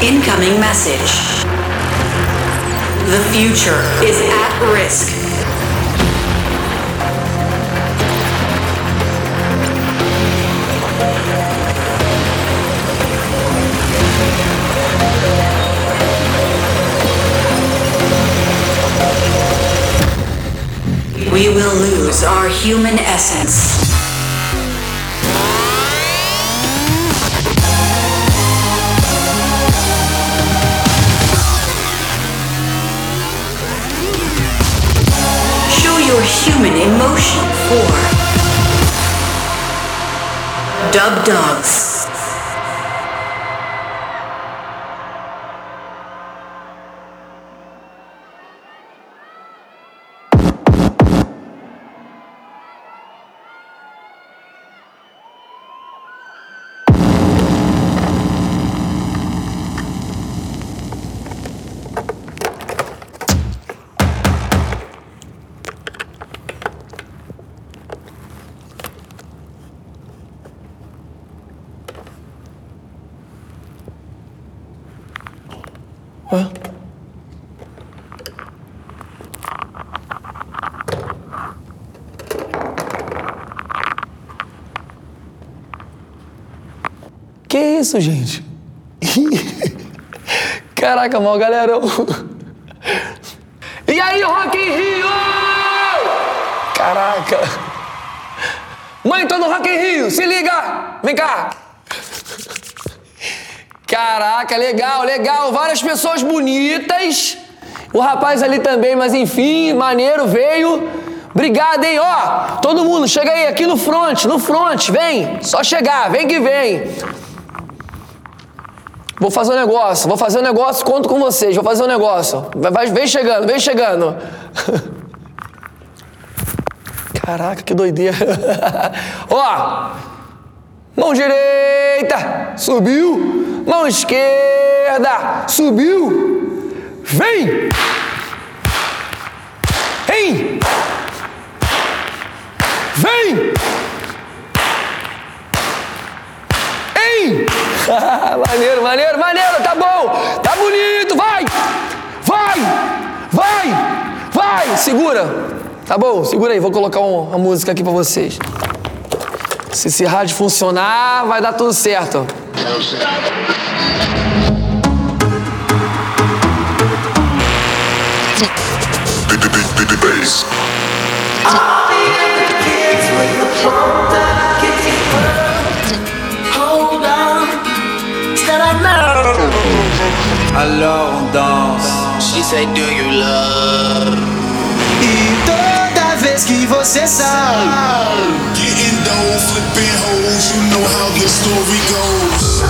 Incoming message. The future is at risk. We will lose our human essence. Your human emotion for Dubdogz. Isso, gente? Caraca, mó galerão. E aí, Rock in Rio? Caraca. Mãe, tô no Rock in Rio, se liga! Vem cá! Caraca, legal, legal. Várias pessoas bonitas. O rapaz ali também, mas enfim, maneiro, veio. Obrigado, hein? Ó, todo mundo, chega aí, aqui no front, no front, vem. Só chegar, vem que vem. Vou fazer um negócio, vou fazer um negócio, conto com vocês, vou fazer um negócio. Vai, vai- vem chegando, vem chegando. Caraca, que doideira. Ó, mão direita, subiu. Mão esquerda, subiu. Vem! Vem! Vem! maneiro, maneiro, maneiro, tá bom! Tá bonito, vai! Vai! Vai! Vai! Segura! Tá bom, segura aí, vou colocar um- uma música aqui pra vocês. Se esse rádio funcionar, vai dar tudo certo. Hold Alors on danse. She said, Do you love? E toda vez que você sai, Getting dough, flipping hoes, you know how the story goes.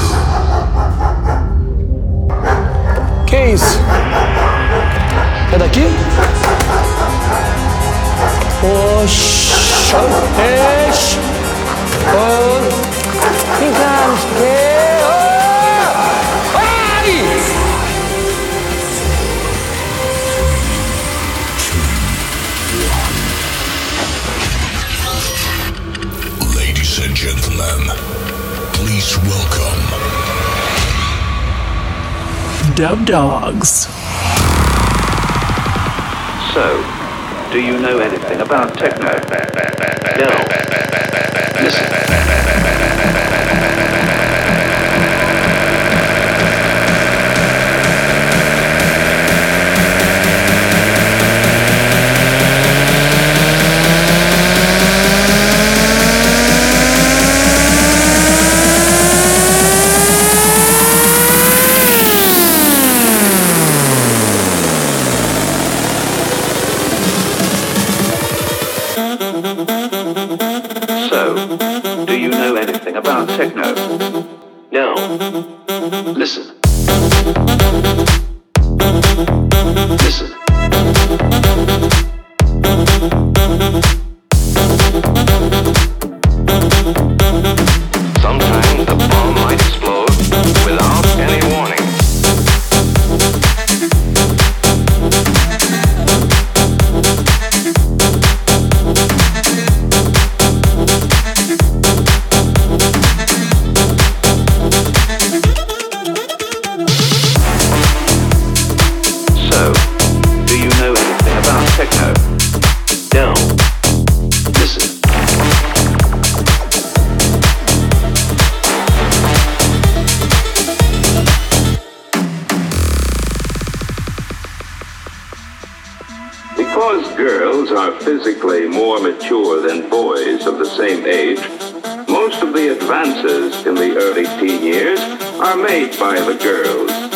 Que isso? É daqui? Oxi. Oxi. Oh. Vem cá, please welcome Dubdogz. So, do you know anything about techno? No. Listen. Boys of the same age, most of the advances in the early teen years are made by the girls.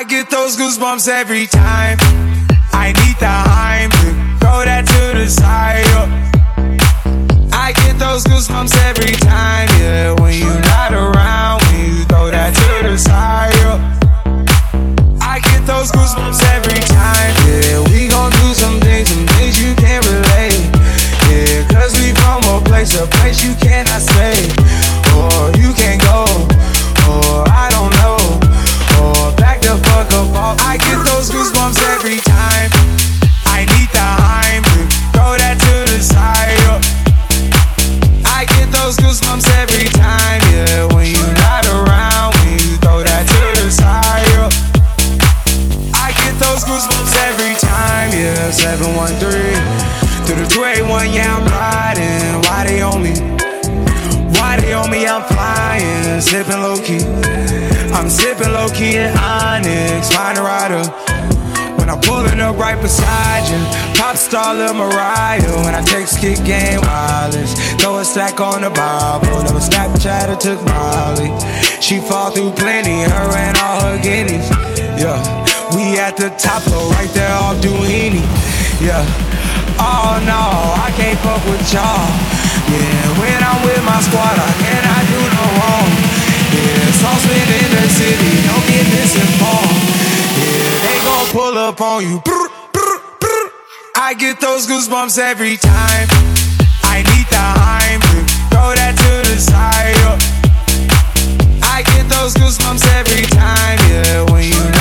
I get those goosebumps every time. I need the Heimlich, throw that to the side. yeah. I get those goosebumps every time, yeah. When you're not around, when you throw that to the side. yeah. I get those goosebumps every time, yeah. We gon' do some things, some things you can't relate. Yeah, cause we from a place, a place you cannot stay. Every time. I need the Heimlich, throw that to the side. I get those goosebumps every time, yeah. When you're not around, when you throw that to the side. I get those goosebumps every time, yeah. 713 through the 281, yeah, I'm riding. Why they on me? Why they on me? I'm flying, sipping low key. I'm sipping low key in Onyx, find a rider. I'm pulling up right beside you, pop star Lil Mariah. When I text kick game wireless, throw a stack on the Bible. Never Snapchat or took Molly. She fall through plenty, her and all her guineas. Yeah, we at the top floor, right there off Duini. Yeah. Oh no, I can't fuck with y'all. Yeah, when I'm with my squad, I cannot do no wrong. Yeah, saucepan in the city, don't get misinformed. Pull up on you. I get those goosebumps every time. I need the Heimlich, throw that to the side. I get those goosebumps every time, yeah. When you're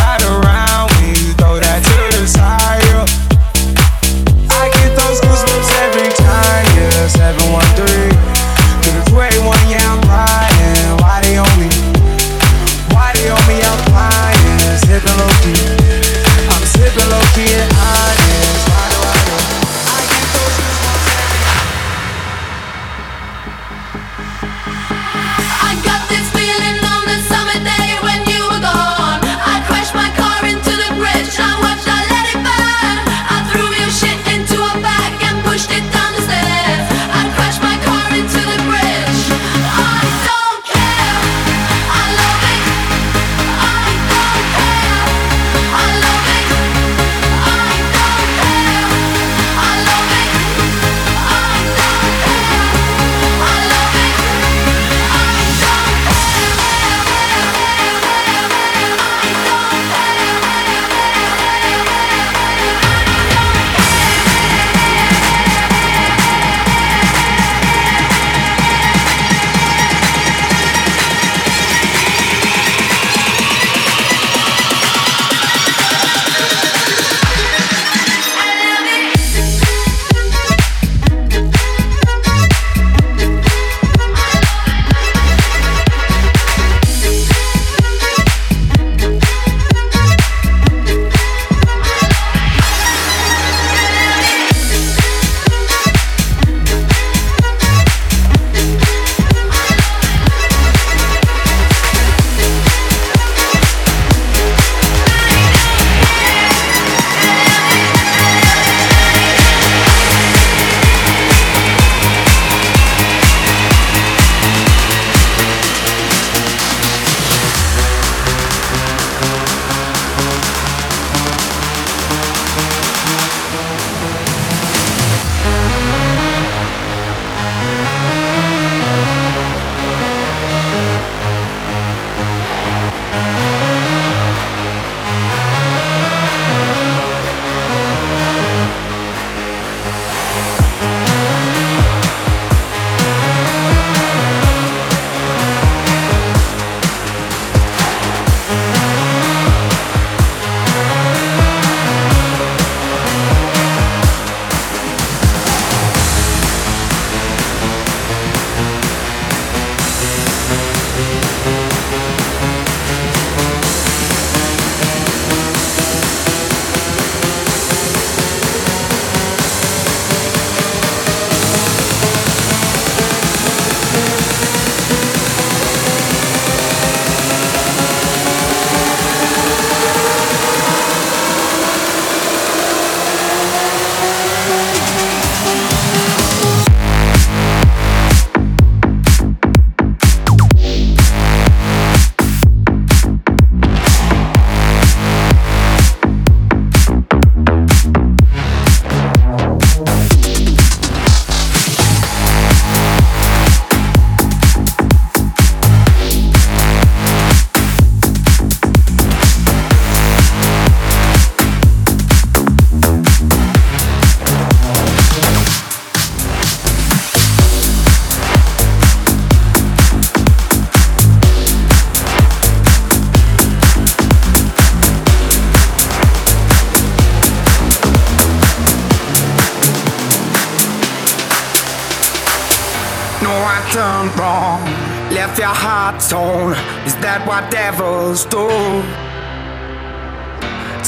Left your heart torn. Is that what devils do?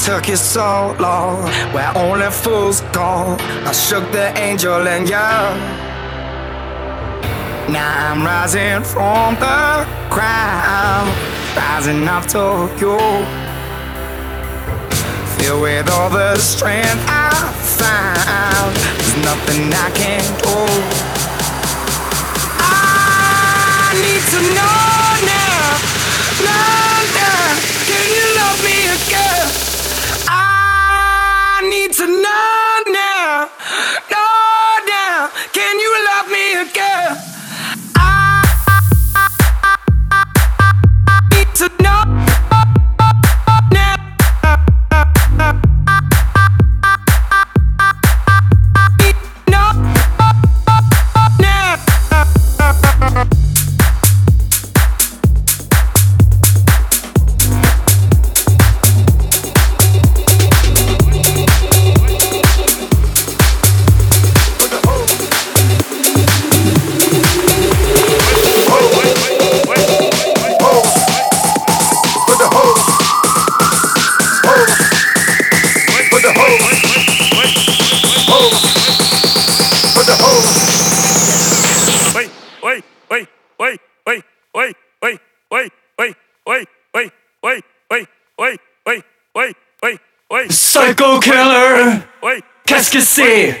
Took you so long, where only fools go. I shook the angel and you. Now I'm rising from the ground, rising up to you. Filled with all the strength I found, there's nothing I can't do need to know wait, wait, wait, wait, wait, wait, wait, wait, wait, wait. Psycho killer. Wait. Qu'est-ce que c'est?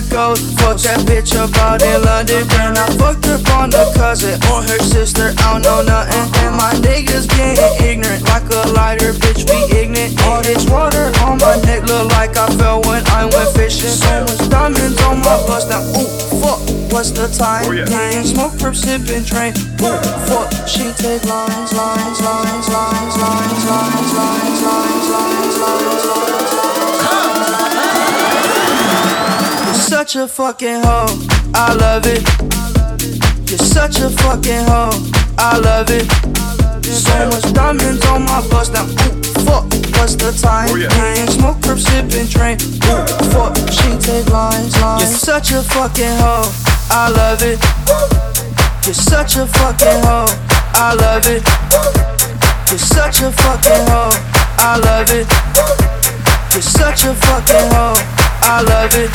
The ghost. Fuck that bitch up out in London. Then I fucked up on the cousin or her sister. I don't know nothing. And my niggas getting ignorant like a lighter. Bitch, we ignorant. All this water on my neck look like I fell when I went fishing. So much diamonds on my bust now. Ooh, fuck. What's the time? Oh, yeah. Smoke, perp, sipping, train. Ooh, fuck. She take lines, lines, lines, lines, lines, lines, lines, lines, lines, lines, lines. You're such a fucking hoe. I love it. You're such a fucking hoe. I love it. So much diamonds on my bust now. Ooh, fuck. What's the time? Oh, Me and smoke, perp, sipping, train. Ooh, fuck. She take lines, lines. You're such a fucking hoe. I love it. You're such a fucking hoe. I love it. You're such a fucking hoe. I love it. You're such a fucking hoe. I love it.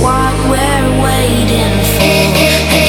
What we're waiting for.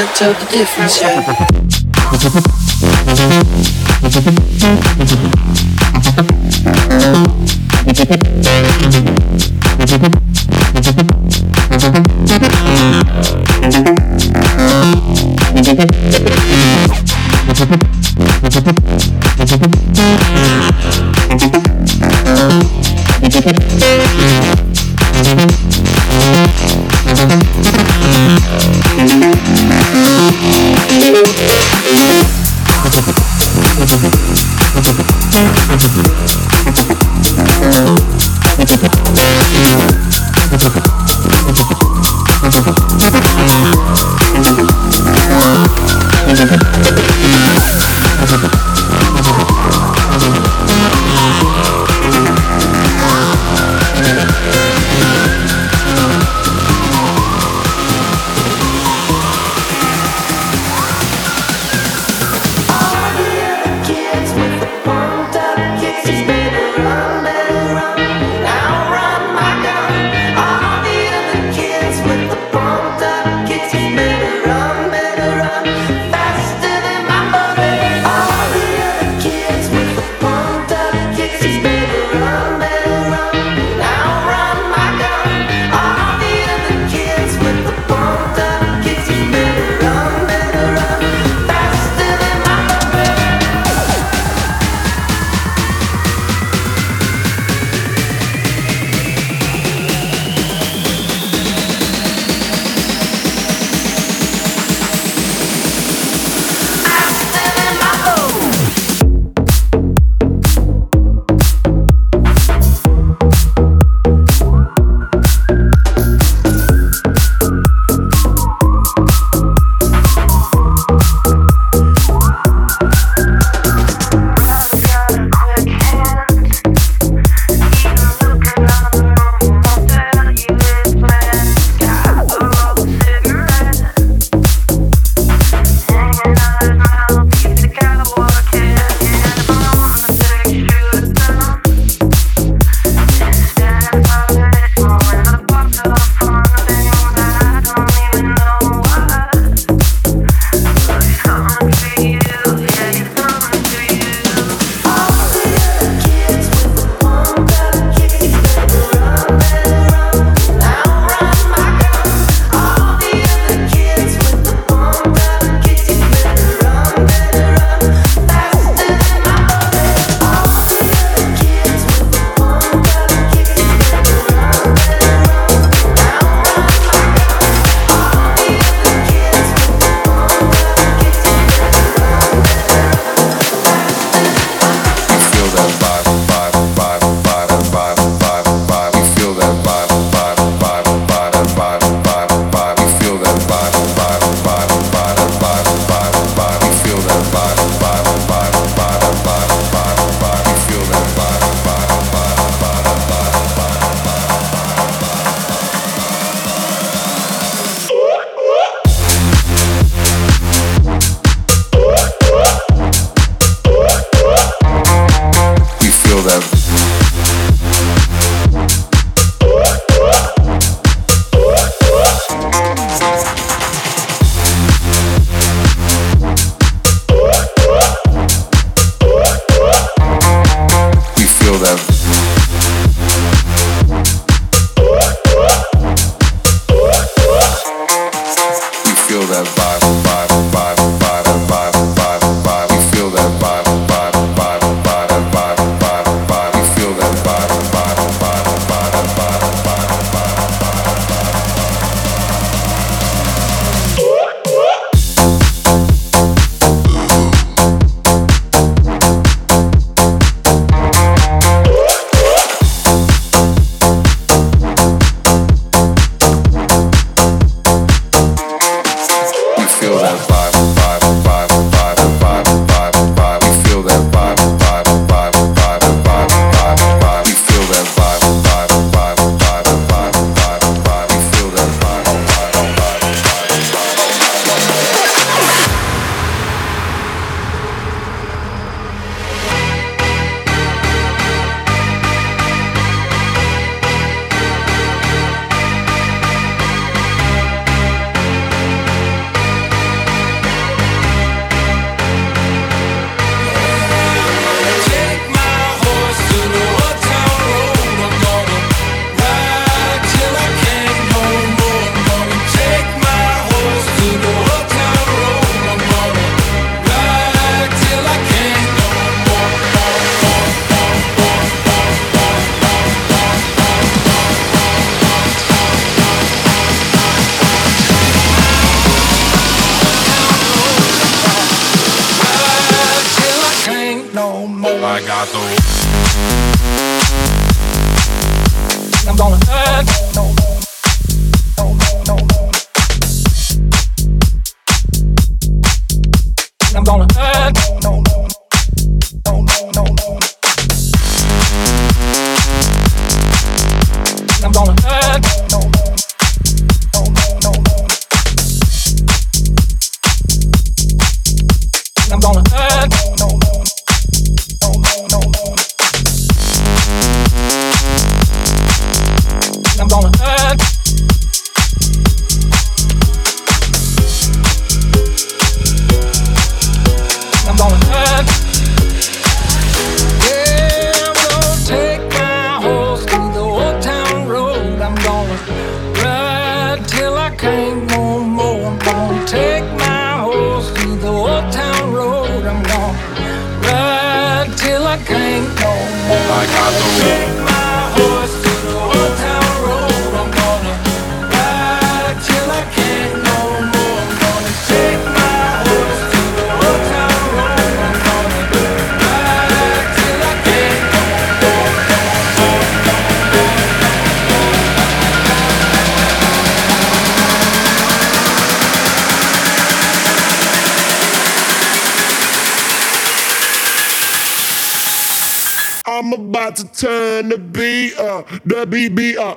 can't tell the difference yet. and the B, uh, the BB, uh.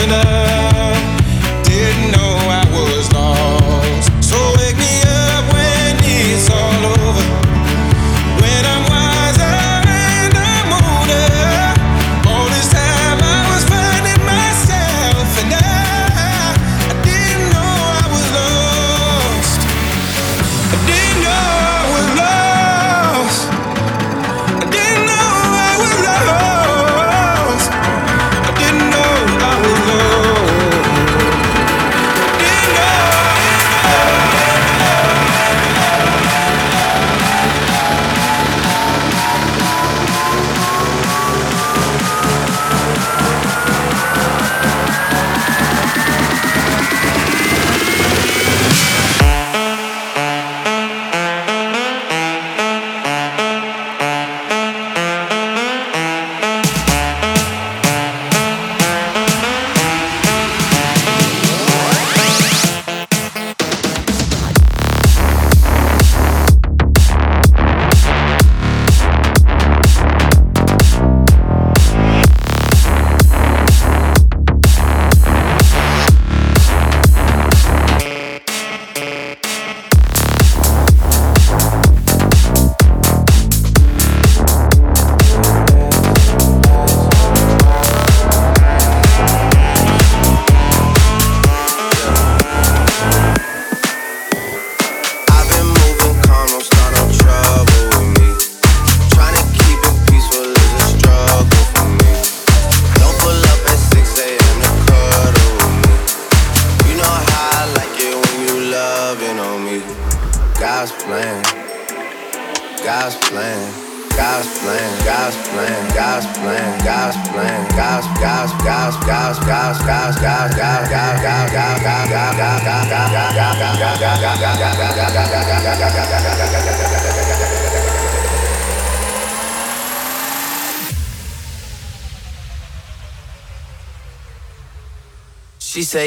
listener.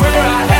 where I am.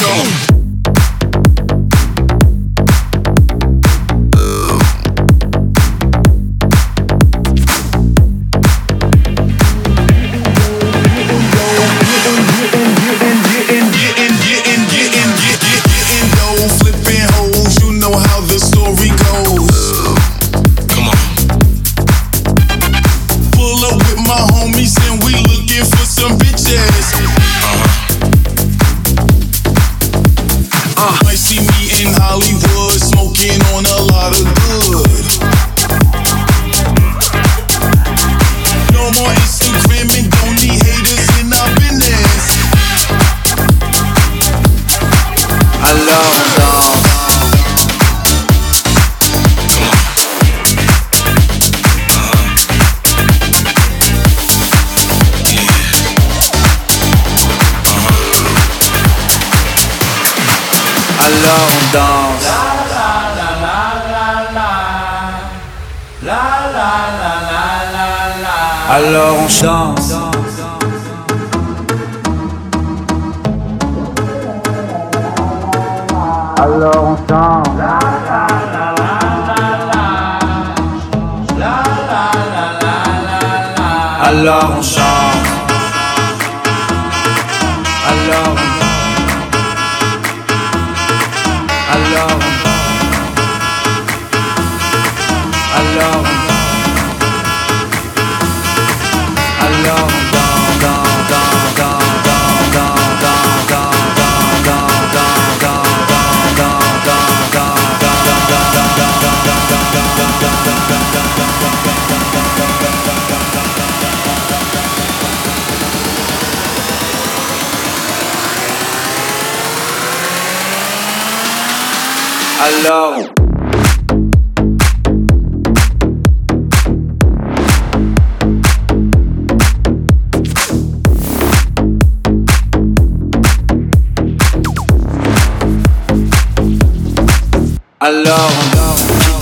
Go. chance. Hello. Alors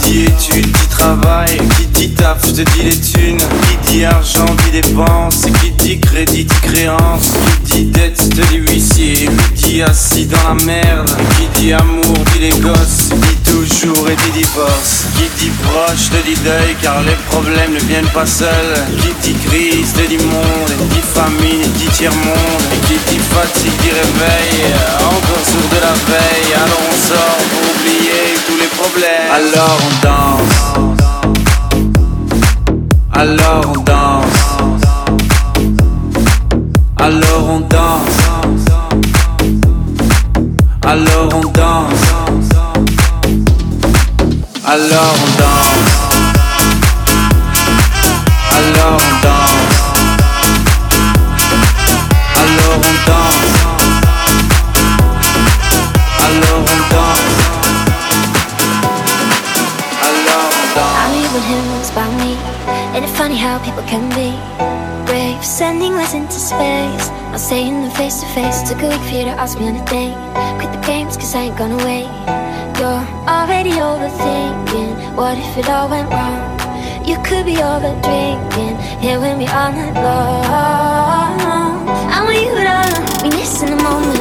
qui dit études, dit travail, qui dit taf, te dit les thunes, qui dit argent, dit dépenses, qui dit crédit, dit créance, qui dit dette, te dit huissier, qui dit assis dans la merde, qui dit amour, dit les gosses, dit toujours et dit divorce, qui dit proche, te dit deuil, car les problèmes ne viennent pas seuls, qui dit crise, te dit monde, dit famine, dit tiers-monde, et qui dit fatigue, dit réveil, encore sourd de la veille, alors on sort pour oublier Alors on danse. Alors on danse. Alors on danse. Alors on danse. Alors on danse. Space. Not saying them face to face. Took a week for you to ask me on a date. Quit the games, cause I ain't gonna wait. You're already overthinking. What if it all went wrong? You could be over drinking. Here with me all night long. I want you to be missing the moment.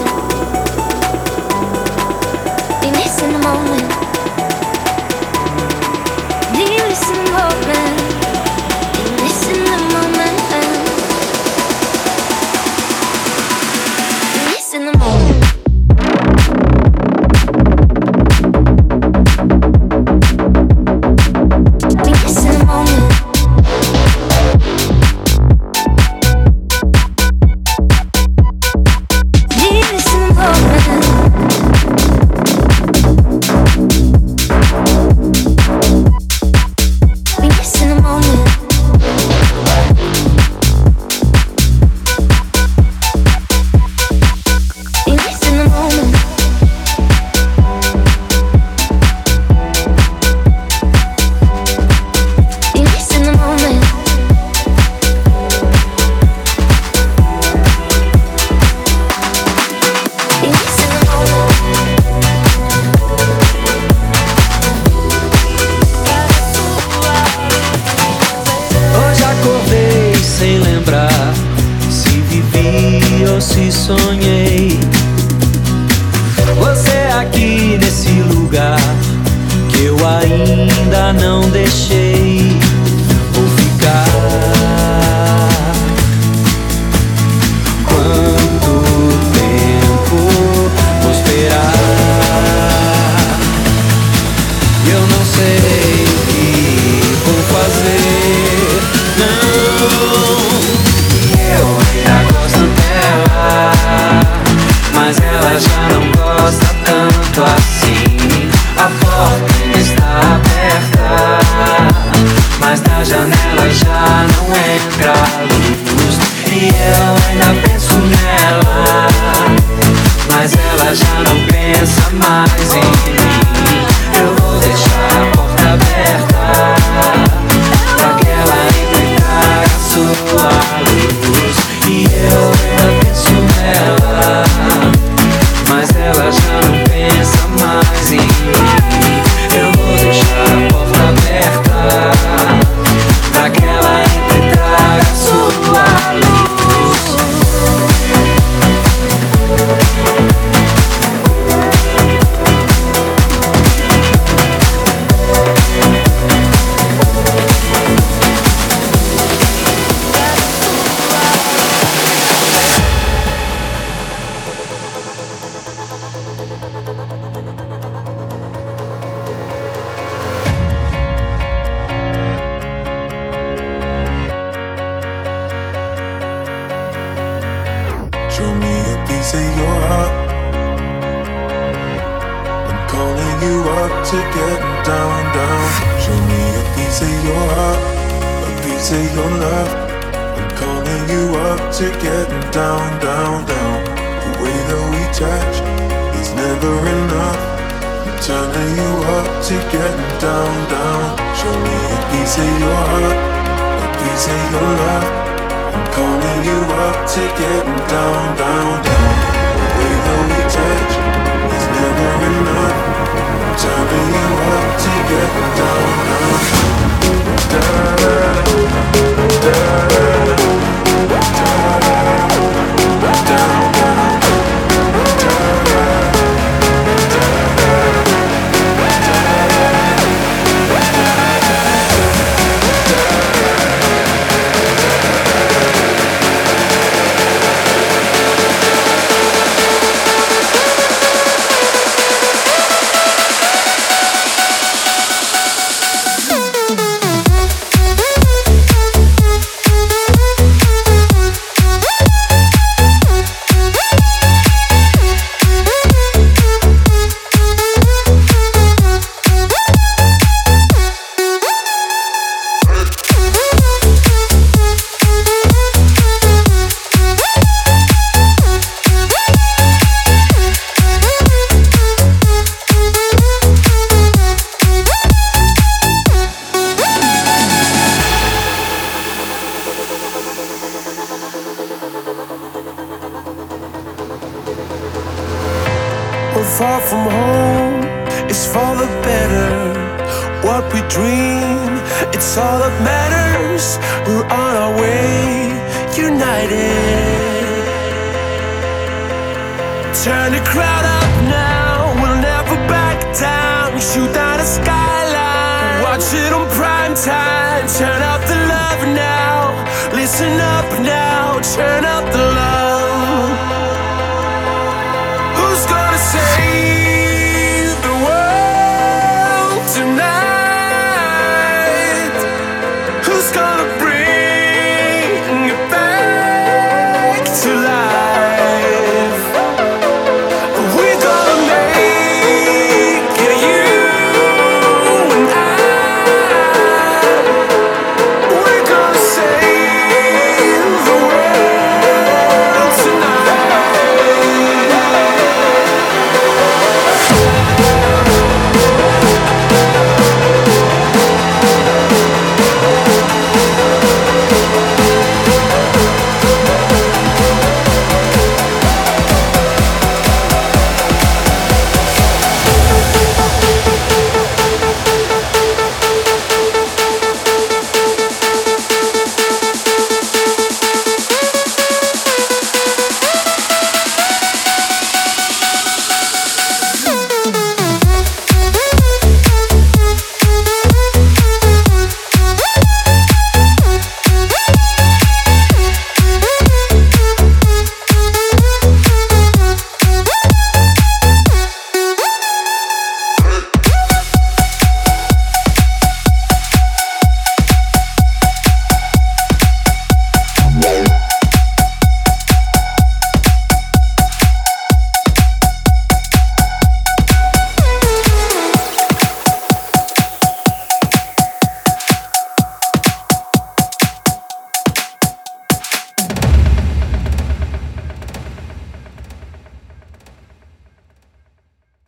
piece your heart, a piece of your love. I'm calling you up to getting down, down, down. The way that we touch is never enough. I'm turning you up to getting down, down, down. Da da da da da da da.